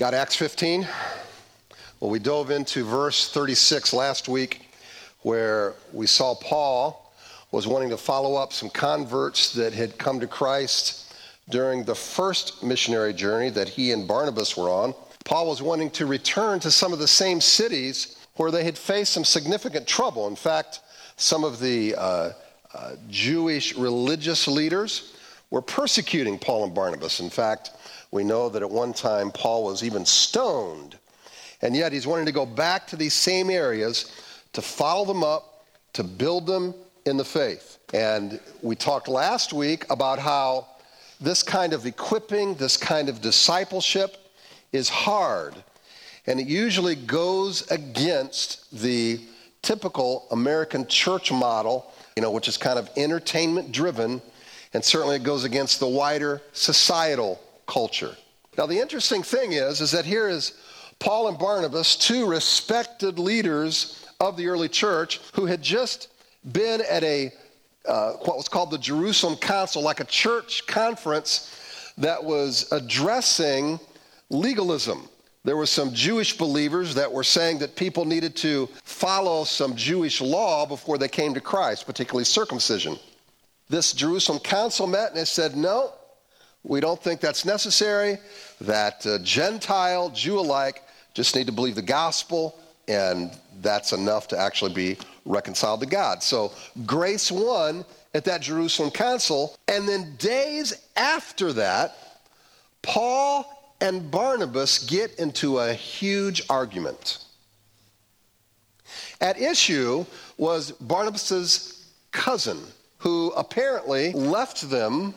Got Acts 15? Well, we dove into verse 36 last week where we saw Paul was wanting to follow up some converts that had come to Christ during the first missionary journey that he and Barnabas were on. Paul was wanting to return to some of the same cities where they had faced some significant trouble. In fact, some of the uh, uh, Jewish religious leaders were persecuting Paul and Barnabas. In fact, we know that at one time Paul was even stoned. And yet he's wanting to go back to these same areas to follow them up, to build them in the faith. And we talked last week about how this kind of equipping, this kind of discipleship is hard. And it usually goes against the typical American church model, you know, which is kind of entertainment driven, and certainly it goes against the wider societal culture. Now the interesting thing is is that here is Paul and Barnabas, two respected leaders of the early church who had just been at a uh, what was called the Jerusalem Council, like a church conference that was addressing legalism. There were some Jewish believers that were saying that people needed to follow some Jewish law before they came to Christ, particularly circumcision. This Jerusalem council met and they said, no, we don't think that's necessary, that uh, Gentile, Jew alike, just need to believe the gospel, and that's enough to actually be reconciled to God. So grace won at that Jerusalem council, and then days after that, Paul and Barnabas get into a huge argument. At issue was Barnabas's cousin, who apparently left them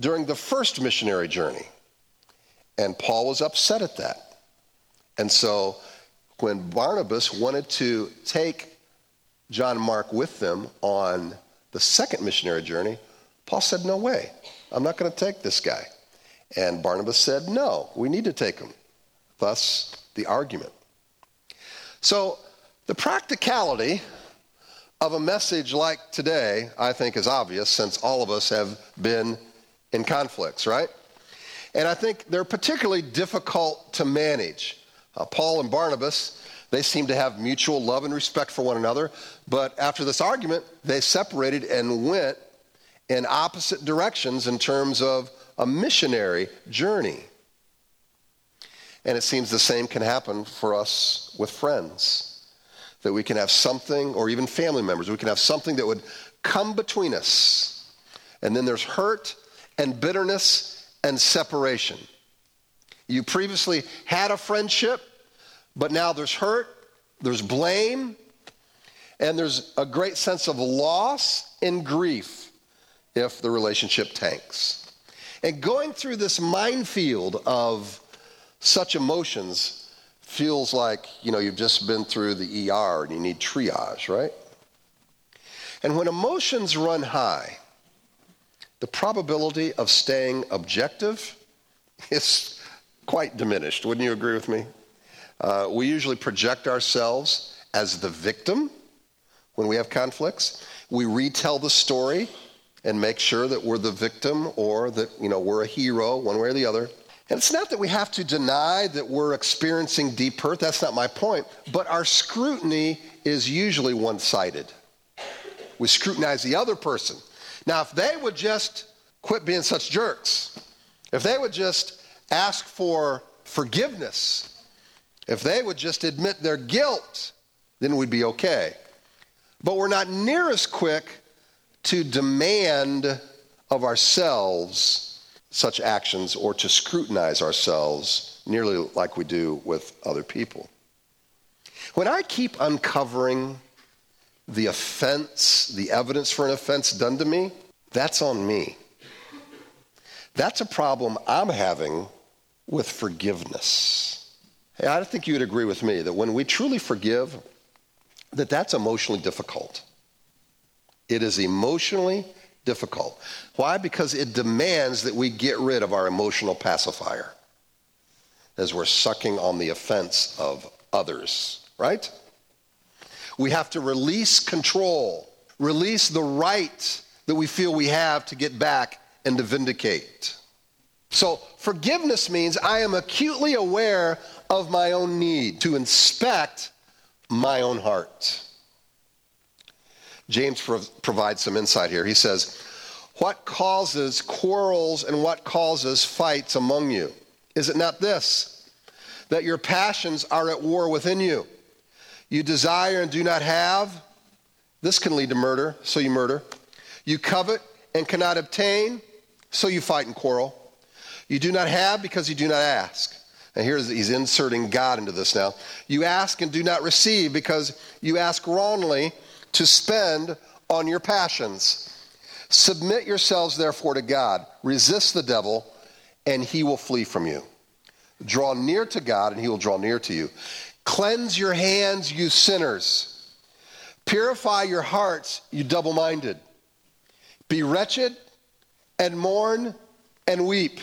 during the first missionary journey. And Paul was upset at that. And so when Barnabas wanted to take John Mark with them on the second missionary journey, Paul said, No way. I'm not going to take this guy. And Barnabas said, No, we need to take him. Thus, the argument. So, the practicality of a message like today, I think, is obvious since all of us have been in conflicts, right? And I think they're particularly difficult to manage. Uh, Paul and Barnabas, they seem to have mutual love and respect for one another, but after this argument, they separated and went in opposite directions in terms of a missionary journey. And it seems the same can happen for us with friends. That we can have something, or even family members, we can have something that would come between us. And then there's hurt and bitterness and separation. You previously had a friendship, but now there's hurt, there's blame, and there's a great sense of loss and grief if the relationship tanks. And going through this minefield of such emotions feels like, you know, you've just been through the ER and you need triage, right? And when emotions run high, the probability of staying objective is quite diminished. Wouldn't you agree with me? Uh, we usually project ourselves as the victim when we have conflicts. We retell the story and make sure that we're the victim or that, you know, we're a hero, one way or the other. And it's not that we have to deny that we're experiencing deep hurt, that's not my point, but our scrutiny is usually one sided. We scrutinize the other person. Now, if they would just quit being such jerks, if they would just ask for forgiveness, if they would just admit their guilt, then we'd be okay. But we're not near as quick to demand of ourselves such actions or to scrutinize ourselves nearly like we do with other people. When I keep uncovering the offense, the evidence for an offense done to me, that's on me. That's a problem I'm having with forgiveness. Hey, I think you would agree with me that when we truly forgive, that that's emotionally difficult. It is emotionally difficult. Why? Because it demands that we get rid of our emotional pacifier as we're sucking on the offense of others, right? We have to release control, release the right that we feel we have to get back and to vindicate. So, forgiveness means I am acutely aware of my own need to inspect my own heart. James provides some insight here. He says, What causes quarrels and what causes fights among you? Is it not this, that your passions are at war within you? You desire and do not have. This can lead to murder, so you murder. You covet and cannot obtain, so you fight and quarrel. You do not have because you do not ask. And here's he's inserting God into this now. You ask and do not receive because you ask wrongly to spend on your passions. Submit yourselves therefore to God. Resist the devil, and he will flee from you. Draw near to God, and he will draw near to you. Cleanse your hands, you sinners. Purify your hearts, you double minded. Be wretched and mourn and weep.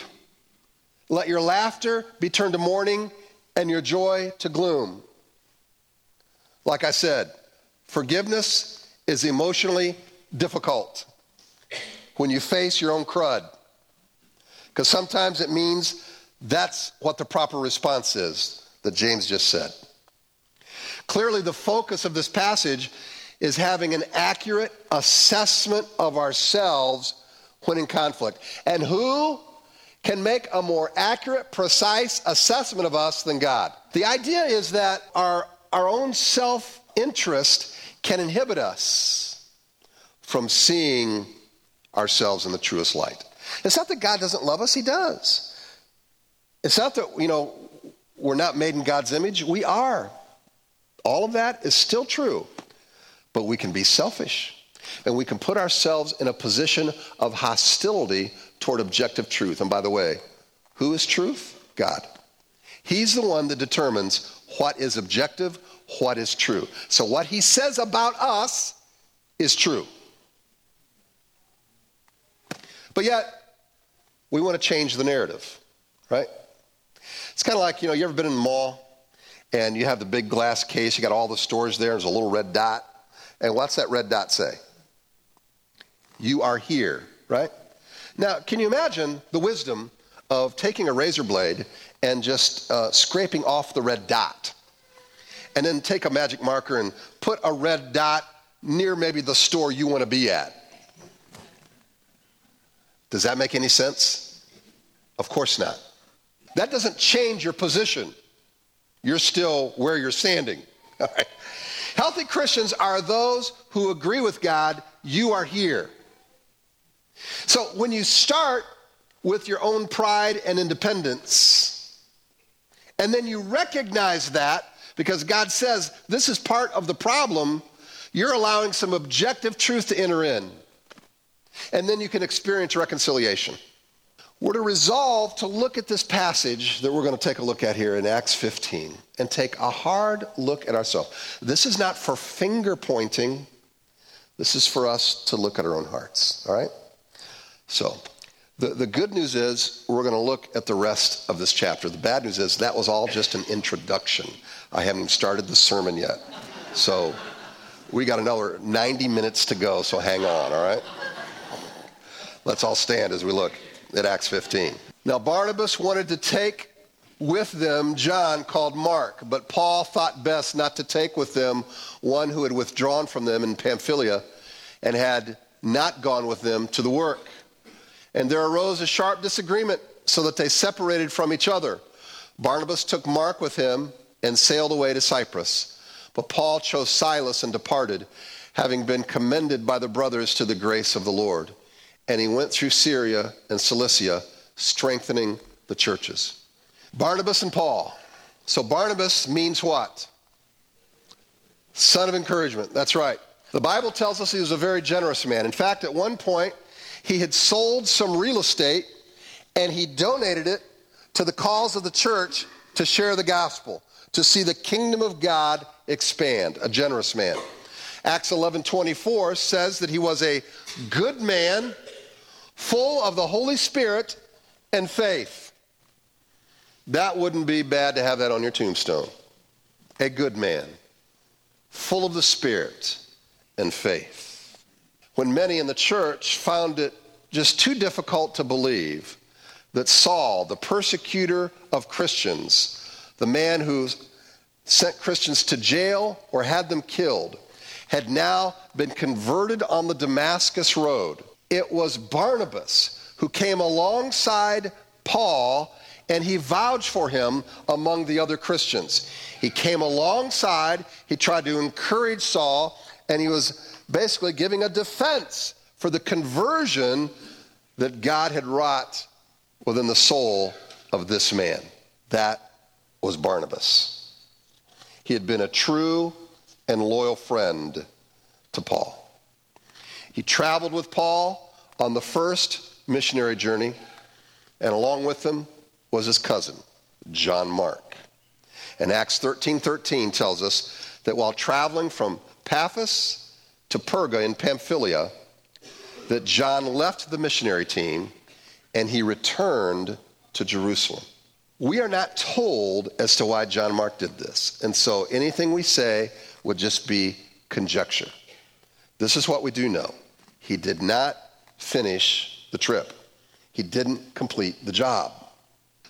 Let your laughter be turned to mourning and your joy to gloom. Like I said, forgiveness is emotionally difficult when you face your own crud. Because sometimes it means that's what the proper response is that James just said. Clearly, the focus of this passage is having an accurate assessment of ourselves when in conflict. And who can make a more accurate, precise assessment of us than God? The idea is that our, our own self interest can inhibit us from seeing ourselves in the truest light. It's not that God doesn't love us, He does. It's not that, you know, we're not made in God's image. We are. All of that is still true, but we can be selfish and we can put ourselves in a position of hostility toward objective truth. And by the way, who is truth? God. He's the one that determines what is objective, what is true. So what he says about us is true. But yet, we want to change the narrative, right? It's kind of like, you know, you ever been in the mall and you have the big glass case, you got all the stores there, there's a little red dot. And what's that red dot say? You are here, right? Now, can you imagine the wisdom of taking a razor blade and just uh, scraping off the red dot? And then take a magic marker and put a red dot near maybe the store you want to be at. Does that make any sense? Of course not. That doesn't change your position you're still where you're standing. Healthy Christians are those who agree with God, you are here. So when you start with your own pride and independence, and then you recognize that because God says this is part of the problem, you're allowing some objective truth to enter in. And then you can experience reconciliation we're to resolve to look at this passage that we're going to take a look at here in Acts 15 and take a hard look at ourselves. This is not for finger pointing, this is for us to look at our own hearts, all right? So, the, the good news is we're going to look at the rest of this chapter. The bad news is that was all just an introduction. I haven't started the sermon yet. So, we got another 90 minutes to go, so hang on, all right? Let's all stand as we look at Acts 15. Now, Barnabas wanted to take with them John called Mark, but Paul thought best not to take with them one who had withdrawn from them in Pamphylia and had not gone with them to the work. And there arose a sharp disagreement so that they separated from each other. Barnabas took Mark with him and sailed away to Cyprus. But Paul chose Silas and departed, having been commended by the brothers to the grace of the Lord and he went through Syria and Cilicia, strengthening the churches. Barnabas and Paul. So Barnabas means what? Son of encouragement. That's right. The Bible tells us he was a very generous man. In fact, at one point, he had sold some real estate and he donated it to the cause of the church to share the gospel, to see the kingdom of God expand. A generous man. Acts 11:24 says that he was a good man full of the Holy Spirit and faith. That wouldn't be bad to have that on your tombstone. A good man, full of the Spirit and faith. When many in the church found it just too difficult to believe that Saul, the persecutor of Christians, the man who sent Christians to jail or had them killed, had now been converted on the Damascus road. It was Barnabas who came alongside Paul and he vouched for him among the other Christians. He came alongside, he tried to encourage Saul, and he was basically giving a defense for the conversion that God had wrought within the soul of this man. That was Barnabas. He had been a true and loyal friend to Paul. He traveled with Paul on the first missionary journey, and along with him was his cousin, John Mark. And Acts 13 13 tells us that while traveling from Paphos to Perga in Pamphylia, that John left the missionary team and he returned to Jerusalem. We are not told as to why John Mark did this. And so anything we say would just be conjecture. This is what we do know. He did not finish the trip. He didn't complete the job.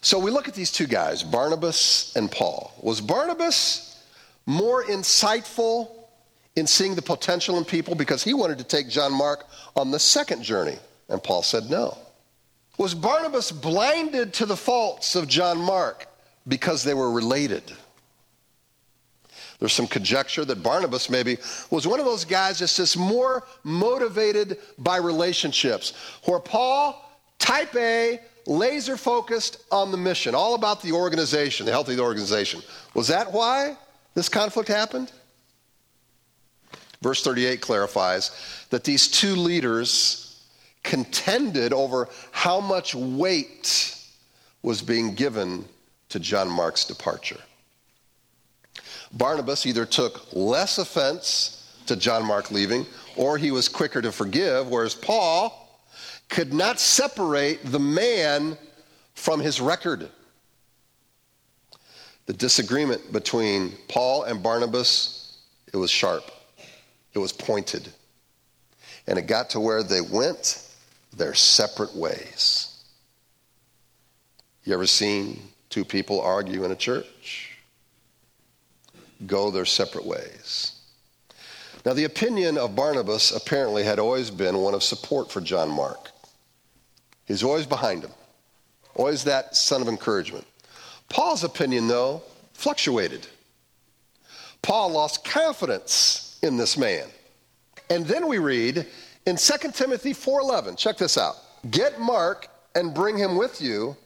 So we look at these two guys, Barnabas and Paul. Was Barnabas more insightful in seeing the potential in people because he wanted to take John Mark on the second journey? And Paul said no. Was Barnabas blinded to the faults of John Mark because they were related? There's some conjecture that Barnabas maybe was one of those guys that's just more motivated by relationships. Where Paul, type A, laser focused on the mission, all about the organization, the health of the organization. Was that why this conflict happened? Verse 38 clarifies that these two leaders contended over how much weight was being given to John Mark's departure. Barnabas either took less offense to John Mark leaving or he was quicker to forgive, whereas Paul could not separate the man from his record. The disagreement between Paul and Barnabas, it was sharp. It was pointed. And it got to where they went their separate ways. You ever seen two people argue in a church? Go their separate ways. Now, the opinion of Barnabas apparently had always been one of support for John Mark. He's always behind him, always that son of encouragement. Paul's opinion, though, fluctuated. Paul lost confidence in this man. And then we read in 2 Timothy 4:11, check this out. Get Mark and bring him with you,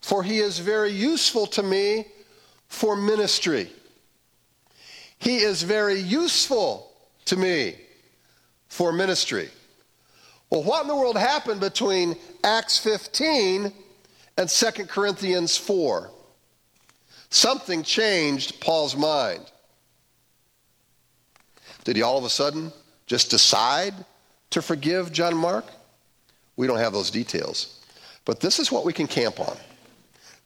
for he is very useful to me for ministry. He is very useful to me for ministry. Well, what in the world happened between Acts 15 and 2 Corinthians 4? Something changed Paul's mind. Did he all of a sudden just decide to forgive John Mark? We don't have those details. But this is what we can camp on.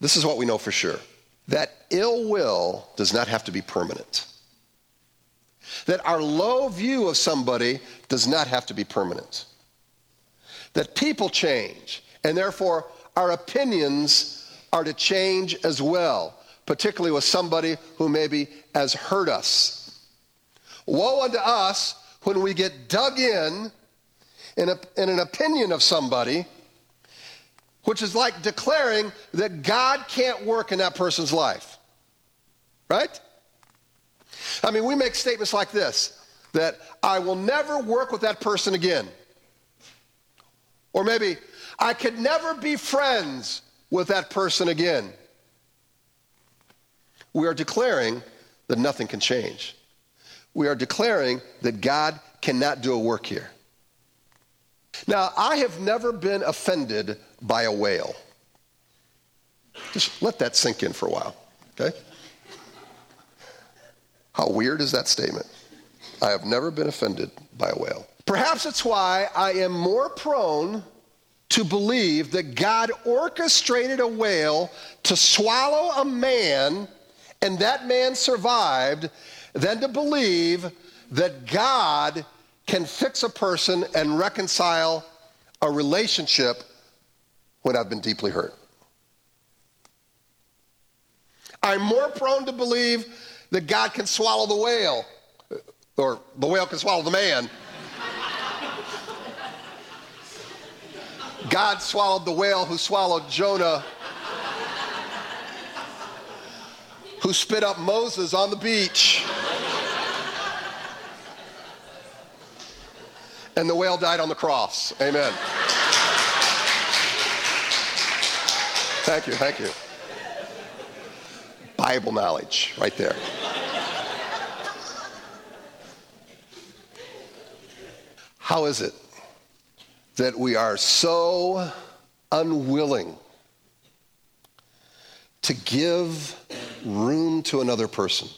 This is what we know for sure that ill will does not have to be permanent. That our low view of somebody does not have to be permanent. That people change, and therefore our opinions are to change as well, particularly with somebody who maybe has hurt us. Woe unto us when we get dug in in, a, in an opinion of somebody, which is like declaring that God can't work in that person's life. Right? I mean, we make statements like this that I will never work with that person again. Or maybe, I could never be friends with that person again. We are declaring that nothing can change. We are declaring that God cannot do a work here. Now, I have never been offended by a whale. Just let that sink in for a while, okay? How weird is that statement? I have never been offended by a whale. Perhaps it's why I am more prone to believe that God orchestrated a whale to swallow a man and that man survived than to believe that God can fix a person and reconcile a relationship when I've been deeply hurt. I'm more prone to believe that God can swallow the whale, or the whale can swallow the man. God swallowed the whale who swallowed Jonah, who spit up Moses on the beach. And the whale died on the cross. Amen. Thank you, thank you. Bible knowledge right there. How is it that we are so unwilling to give room to another person,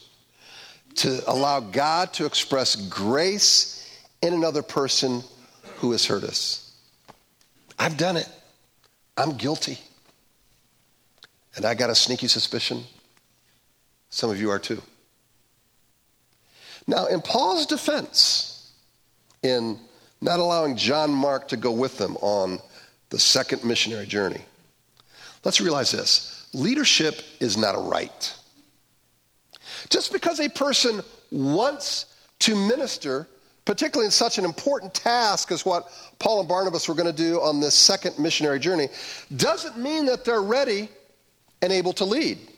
to allow God to express grace in another person who has hurt us? I've done it. I'm guilty. And I got a sneaky suspicion some of you are too. Now, in Paul's defense, in not allowing John Mark to go with them on the second missionary journey, let's realize this leadership is not a right. Just because a person wants to minister, particularly in such an important task as what Paul and Barnabas were going to do on this second missionary journey, doesn't mean that they're ready and able to lead.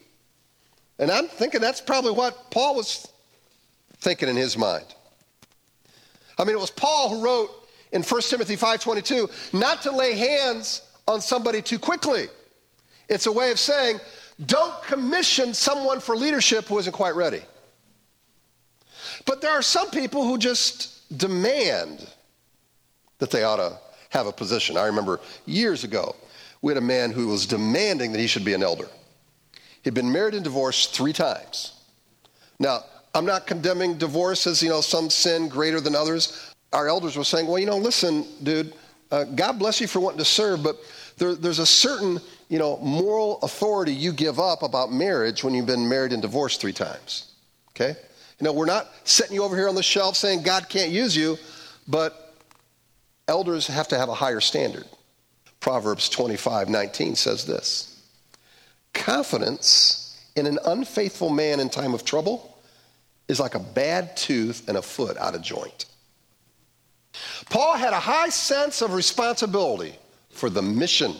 And I'm thinking that's probably what Paul was thinking in his mind. I mean, it was Paul who wrote in 1 Timothy 5:22 not to lay hands on somebody too quickly. It's a way of saying don't commission someone for leadership who isn't quite ready. But there are some people who just demand that they ought to have a position. I remember years ago, we had a man who was demanding that he should be an elder. He'd been married and divorced three times. Now, I'm not condemning divorce as, you know, some sin greater than others. Our elders were saying, well, you know, listen, dude, uh, God bless you for wanting to serve, but there, there's a certain, you know, moral authority you give up about marriage when you've been married and divorced three times. Okay? You know, we're not setting you over here on the shelf saying God can't use you, but elders have to have a higher standard. Proverbs 25, 19 says this. Confidence in an unfaithful man in time of trouble is like a bad tooth and a foot out of joint. Paul had a high sense of responsibility for the mission.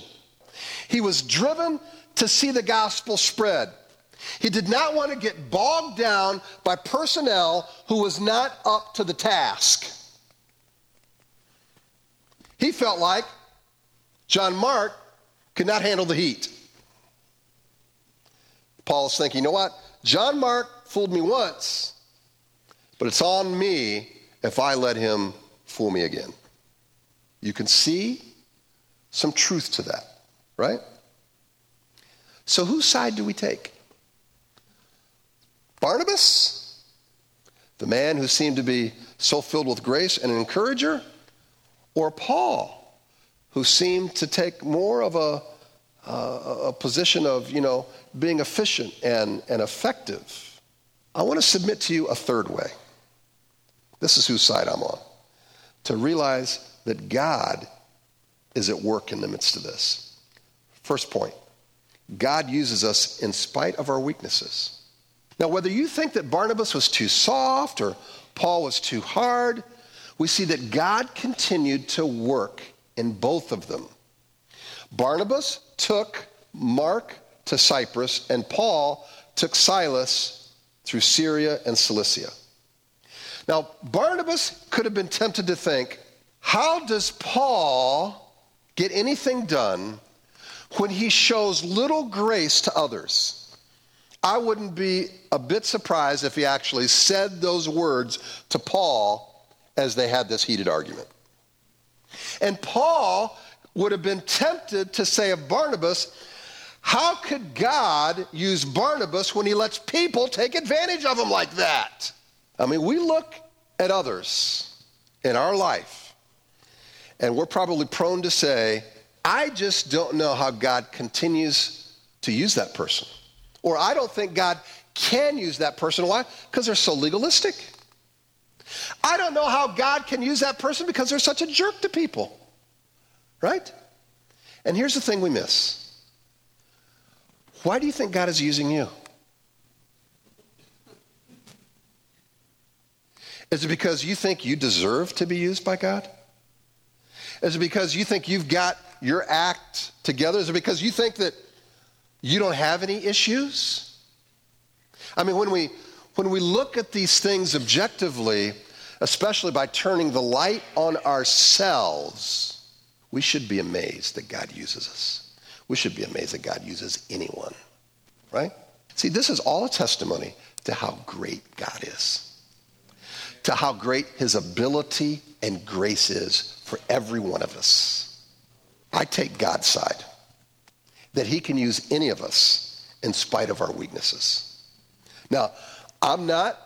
He was driven to see the gospel spread. He did not want to get bogged down by personnel who was not up to the task. He felt like John Mark could not handle the heat. Paul's thinking, you know what? John Mark fooled me once, but it's on me if I let him fool me again. You can see some truth to that, right? So, whose side do we take? Barnabas, the man who seemed to be so filled with grace and an encourager, or Paul, who seemed to take more of a uh, a position of, you know, being efficient and, and effective. I want to submit to you a third way. This is whose side I'm on. To realize that God is at work in the midst of this. First point God uses us in spite of our weaknesses. Now, whether you think that Barnabas was too soft or Paul was too hard, we see that God continued to work in both of them. Barnabas took Mark to Cyprus, and Paul took Silas through Syria and Cilicia. Now, Barnabas could have been tempted to think, how does Paul get anything done when he shows little grace to others? I wouldn't be a bit surprised if he actually said those words to Paul as they had this heated argument. And Paul would have been tempted to say of Barnabas, how could God use Barnabas when he lets people take advantage of him like that? I mean, we look at others in our life, and we're probably prone to say, I just don't know how God continues to use that person. Or I don't think God can use that person. Why? Because they're so legalistic. I don't know how God can use that person because they're such a jerk to people. Right? And here's the thing we miss why do you think God is using you? Is it because you think you deserve to be used by God? Is it because you think you've got your act together? Is it because you think that you don't have any issues? I mean, when we, when we look at these things objectively, especially by turning the light on ourselves, we should be amazed that God uses us. We should be amazed that God uses anyone, right? See, this is all a testimony to how great God is, to how great his ability and grace is for every one of us. I take God's side that he can use any of us in spite of our weaknesses. Now, I'm not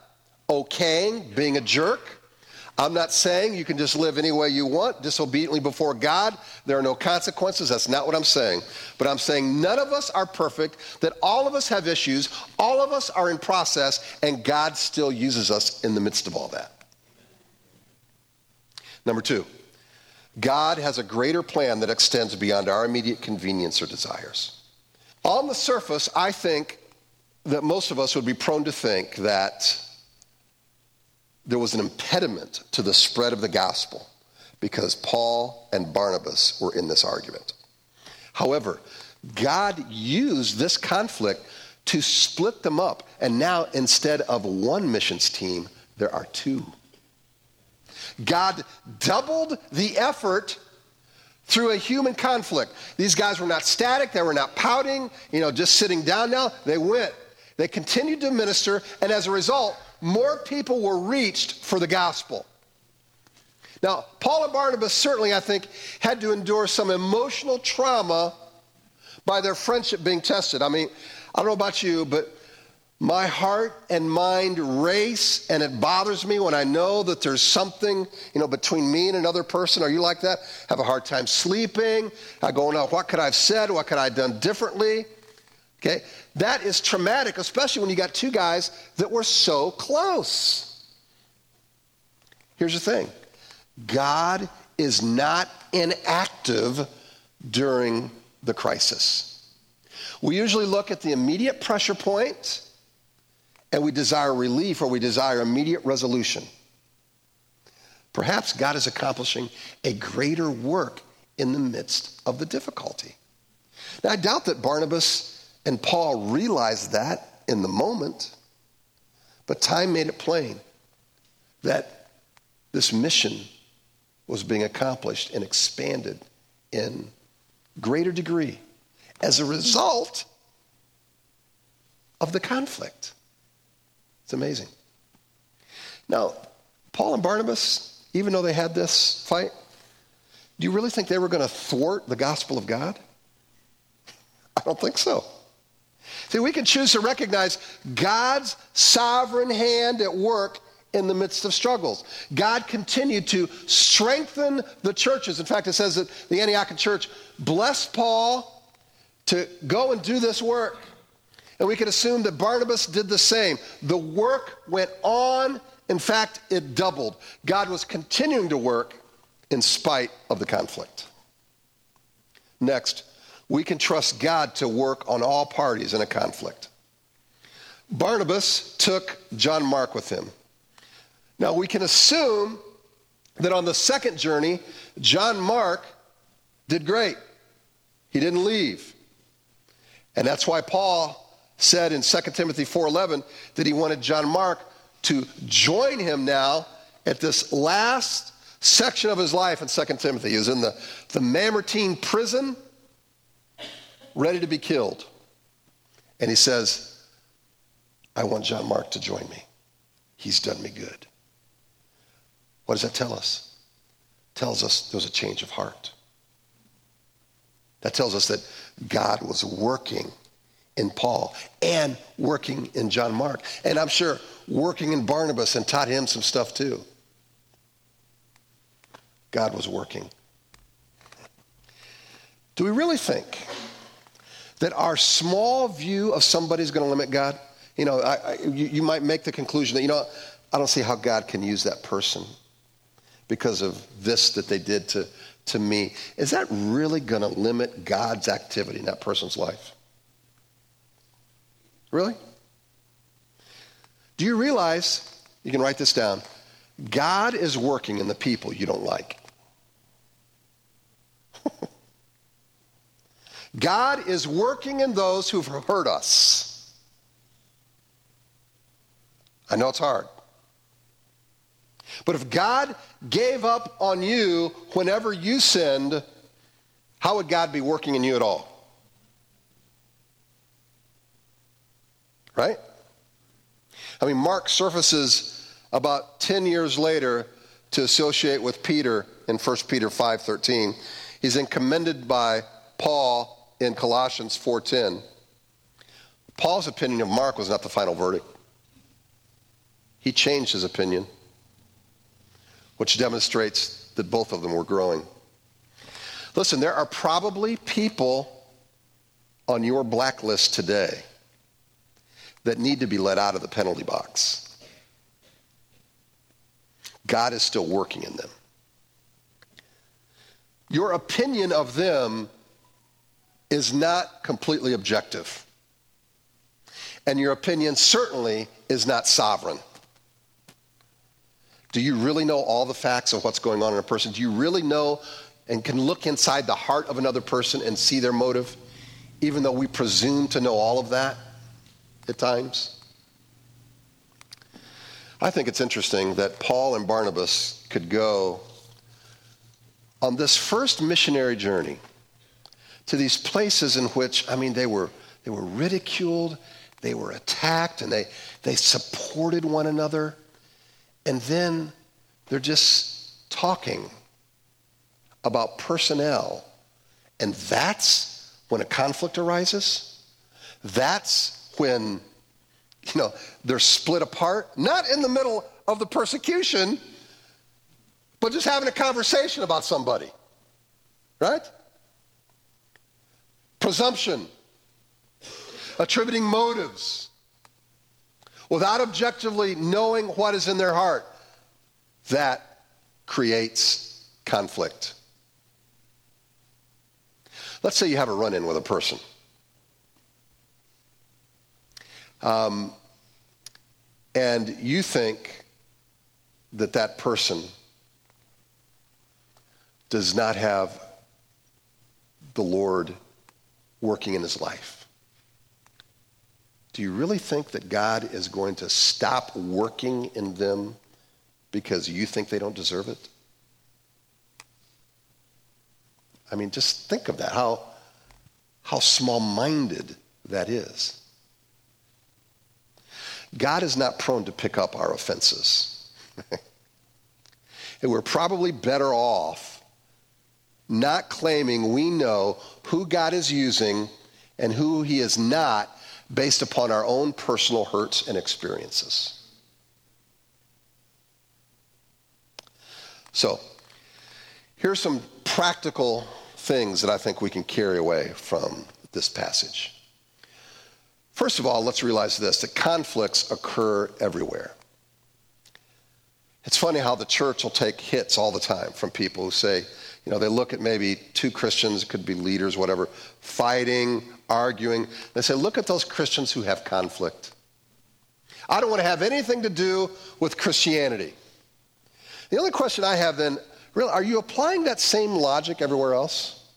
okaying being a jerk. I'm not saying you can just live any way you want, disobediently before God. There are no consequences. That's not what I'm saying. But I'm saying none of us are perfect, that all of us have issues, all of us are in process, and God still uses us in the midst of all that. Number two, God has a greater plan that extends beyond our immediate convenience or desires. On the surface, I think that most of us would be prone to think that there was an impediment to the spread of the gospel because Paul and Barnabas were in this argument. However, God used this conflict to split them up, and now instead of one missions team, there are two. God doubled the effort through a human conflict. These guys were not static, they were not pouting, you know, just sitting down now. They went. They continued to minister, and as a result, more people were reached for the gospel. Now, Paul and Barnabas certainly, I think, had to endure some emotional trauma by their friendship being tested. I mean, I don't know about you, but my heart and mind race, and it bothers me when I know that there's something, you know, between me and another person. Are you like that? Have a hard time sleeping. I go, now, what could I have said? What could I have done differently? Okay, that is traumatic, especially when you got two guys that were so close. Here's the thing God is not inactive during the crisis. We usually look at the immediate pressure point and we desire relief or we desire immediate resolution. Perhaps God is accomplishing a greater work in the midst of the difficulty. Now, I doubt that Barnabas and Paul realized that in the moment, but time made it plain that this mission was being accomplished and expanded in greater degree as a result of the conflict. It's amazing. Now, Paul and Barnabas, even though they had this fight, do you really think they were going to thwart the gospel of God? I don't think so. See, we can choose to recognize God's sovereign hand at work in the midst of struggles. God continued to strengthen the churches. In fact, it says that the Antiochian church blessed Paul to go and do this work. And we can assume that Barnabas did the same. The work went on. In fact, it doubled. God was continuing to work in spite of the conflict. Next, we can trust God to work on all parties in a conflict. Barnabas took John Mark with him. Now, we can assume that on the second journey, John Mark did great. He didn't leave. And that's why Paul said in 2 Timothy 4:11 that he wanted John Mark to join him now at this last section of his life in 2 Timothy. He was in the, the Mamertine prison ready to be killed. And he says, I want John Mark to join me. He's done me good. What does that tell us? Tells us there was a change of heart. That tells us that God was working in Paul and working in John Mark. And I'm sure working in Barnabas and taught him some stuff too. God was working. Do we really think that our small view of somebody is going to limit God. You know, I, I, you, you might make the conclusion that, you know, I don't see how God can use that person because of this that they did to, to me. Is that really going to limit God's activity in that person's life? Really? Do you realize, you can write this down, God is working in the people you don't like. God is working in those who've hurt us. I know it's hard. But if God gave up on you whenever you sinned, how would God be working in you at all? Right? I mean, Mark surfaces about 10 years later to associate with Peter in 1 Peter 5:13. He's then commended by Paul in Colossians 4:10. Paul's opinion of Mark was not the final verdict. He changed his opinion, which demonstrates that both of them were growing. Listen, there are probably people on your blacklist today that need to be let out of the penalty box. God is still working in them. Your opinion of them is not completely objective. And your opinion certainly is not sovereign. Do you really know all the facts of what's going on in a person? Do you really know and can look inside the heart of another person and see their motive, even though we presume to know all of that at times? I think it's interesting that Paul and Barnabas could go on this first missionary journey to these places in which, I mean, they were, they were ridiculed, they were attacked, and they, they supported one another. And then they're just talking about personnel. And that's when a conflict arises. That's when, you know, they're split apart, not in the middle of the persecution, but just having a conversation about somebody. Right? Presumption, attributing motives, without objectively knowing what is in their heart. That creates conflict. Let's say you have a run in with a person. Um, and you think that that person does not have the Lord working in his life. Do you really think that God is going to stop working in them because you think they don't deserve it? I mean, just think of that, how, how small minded that is. God is not prone to pick up our offenses. and we're probably better off not claiming we know who God is using and who he is not based upon our own personal hurts and experiences. So, here's some practical things that I think we can carry away from this passage. First of all, let's realize this that conflicts occur everywhere. It's funny how the church will take hits all the time from people who say, you know, they look at maybe two Christians, could be leaders, whatever, fighting, arguing. They say, look at those Christians who have conflict. I don't want to have anything to do with Christianity. The only question I have then, really, are you applying that same logic everywhere else?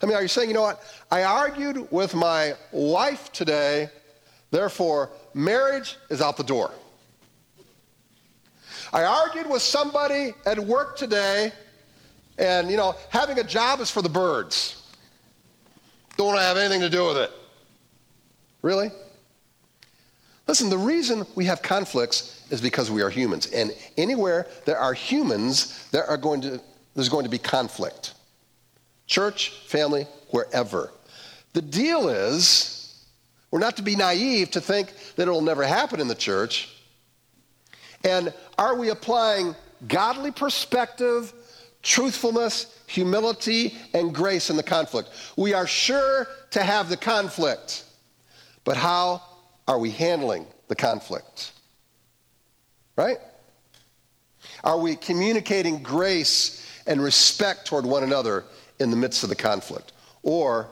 I mean, are you saying, you know what? I argued with my wife today, therefore, marriage is out the door. I argued with somebody at work today, and, you know, having a job is for the birds. Don't want to have anything to do with it. Really? Listen, the reason we have conflicts is because we are humans. And anywhere there are humans, there are going to, there's going to be conflict. Church, family, wherever. The deal is, we're not to be naive to think that it'll never happen in the church. And are we applying godly perspective truthfulness, humility, and grace in the conflict. We are sure to have the conflict, but how are we handling the conflict? Right? Are we communicating grace and respect toward one another in the midst of the conflict? Or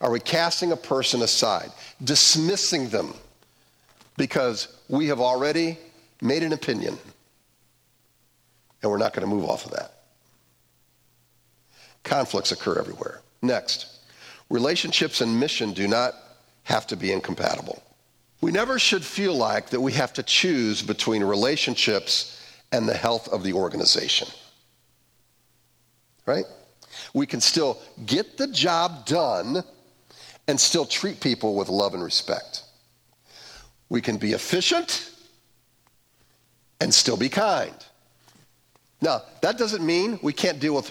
are we casting a person aside, dismissing them because we have already made an opinion And we're not going to move off of that. Conflicts occur everywhere. Next, relationships and mission do not have to be incompatible. We never should feel like that we have to choose between relationships and the health of the organization. Right? We can still get the job done and still treat people with love and respect. We can be efficient and still be kind. Now, that doesn't mean we can't deal with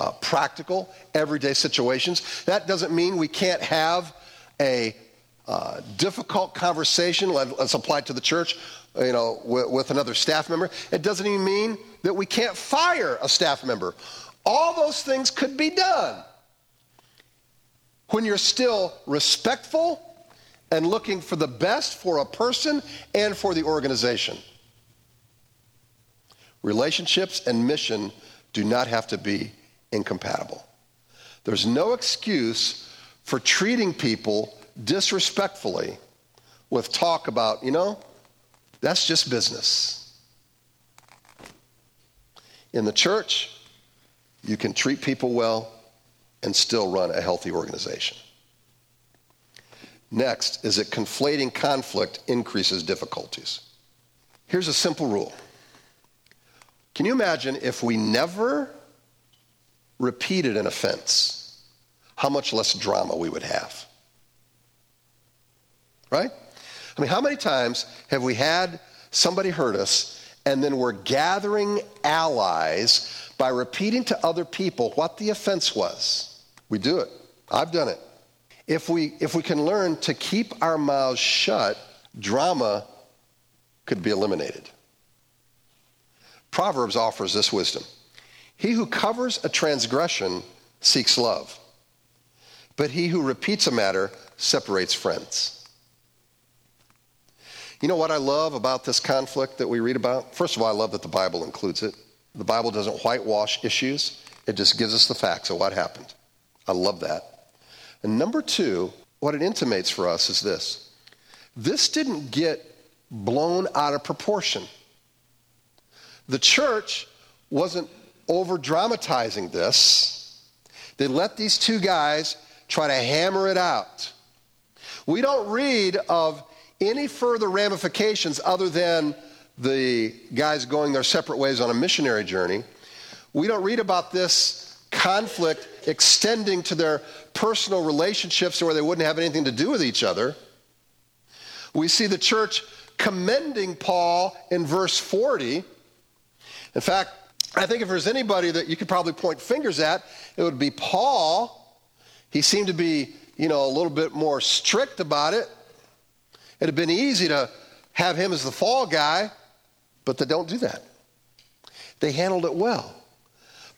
uh, practical, everyday situations. That doesn't mean we can't have a uh, difficult conversation, let, us apply it to the church, you know, with, with another staff member. It doesn't even mean that we can't fire a staff member. All those things could be done when you're still respectful and looking for the best for a person and for the organization. Relationships and mission do not have to be incompatible. There's no excuse for treating people disrespectfully with talk about, you know, that's just business. In the church, you can treat people well and still run a healthy organization. Next is that conflating conflict increases difficulties. Here's a simple rule. Can you imagine if we never repeated an offense, how much less drama we would have? Right? I mean, how many times have we had somebody hurt us and then we're gathering allies by repeating to other people what the offense was? We do it. I've done it. If we, if we can learn to keep our mouths shut, drama could be eliminated. Proverbs offers this wisdom He who covers a transgression seeks love, but he who repeats a matter separates friends. You know what I love about this conflict that we read about? First of all, I love that the Bible includes it. The Bible doesn't whitewash issues, it just gives us the facts of what happened. I love that. And number two, what it intimates for us is this this didn't get blown out of proportion. The church wasn't over dramatizing this, they let these two guys try to hammer it out. We don't read of any further ramifications other than the guys going their separate ways on a missionary journey. We don't read about this conflict extending to their personal relationships where they wouldn't have anything to do with each other. We see the church commending Paul in verse 40. In fact, I think if there's anybody that you could probably point fingers at, it would be Paul. He seemed to be, you know, a little bit more strict about it. It'd have been easy to have him as the fall guy, but they don't do that. They handled it well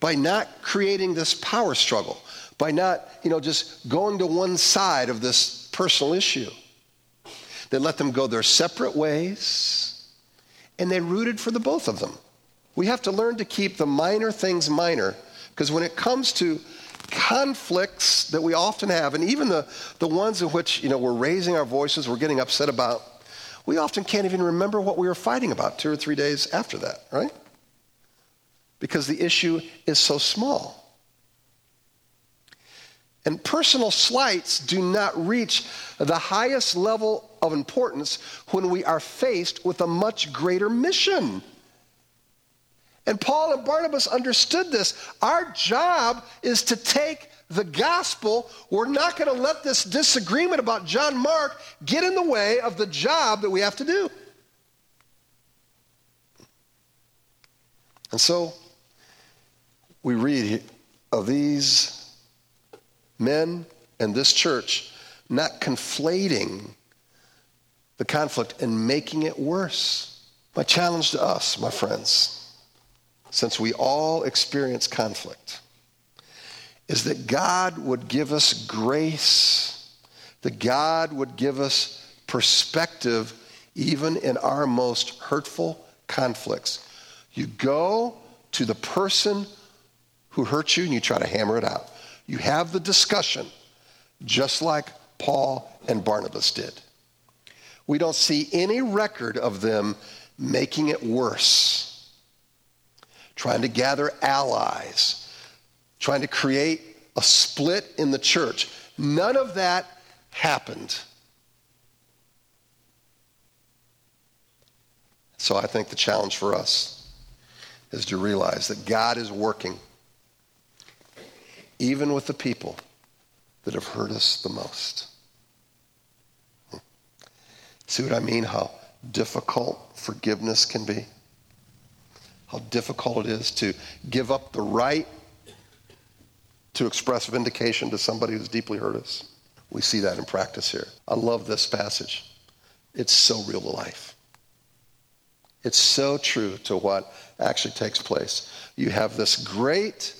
by not creating this power struggle, by not, you know, just going to one side of this personal issue. They let them go their separate ways, and they rooted for the both of them. We have to learn to keep the minor things minor, because when it comes to conflicts that we often have, and even the, the ones in which you know, we're raising our voices, we're getting upset about, we often can't even remember what we were fighting about two or three days after that, right? Because the issue is so small. And personal slights do not reach the highest level of importance when we are faced with a much greater mission. And Paul and Barnabas understood this. Our job is to take the gospel. We're not going to let this disagreement about John Mark get in the way of the job that we have to do. And so we read of these men and this church not conflating the conflict and making it worse. My challenge to us, my friends, since we all experience conflict, is that God would give us grace, that God would give us perspective even in our most hurtful conflicts. You go to the person who hurt you and you try to hammer it out. You have the discussion, just like Paul and Barnabas did. We don't see any record of them making it worse. Trying to gather allies, trying to create a split in the church. None of that happened. So I think the challenge for us is to realize that God is working even with the people that have hurt us the most. See what I mean? How difficult forgiveness can be? How difficult it is to give up the right to express vindication to somebody who's deeply hurt us. We see that in practice here. I love this passage. It's so real to life. It's so true to what actually takes place. You have this great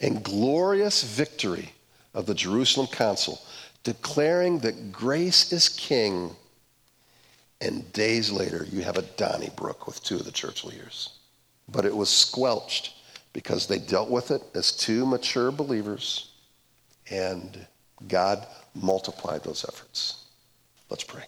and glorious victory of the Jerusalem Council declaring that grace is king. And days later, you have a Donnybrook with two of the church leaders. But it was squelched because they dealt with it as two mature believers, and God multiplied those efforts. Let's pray.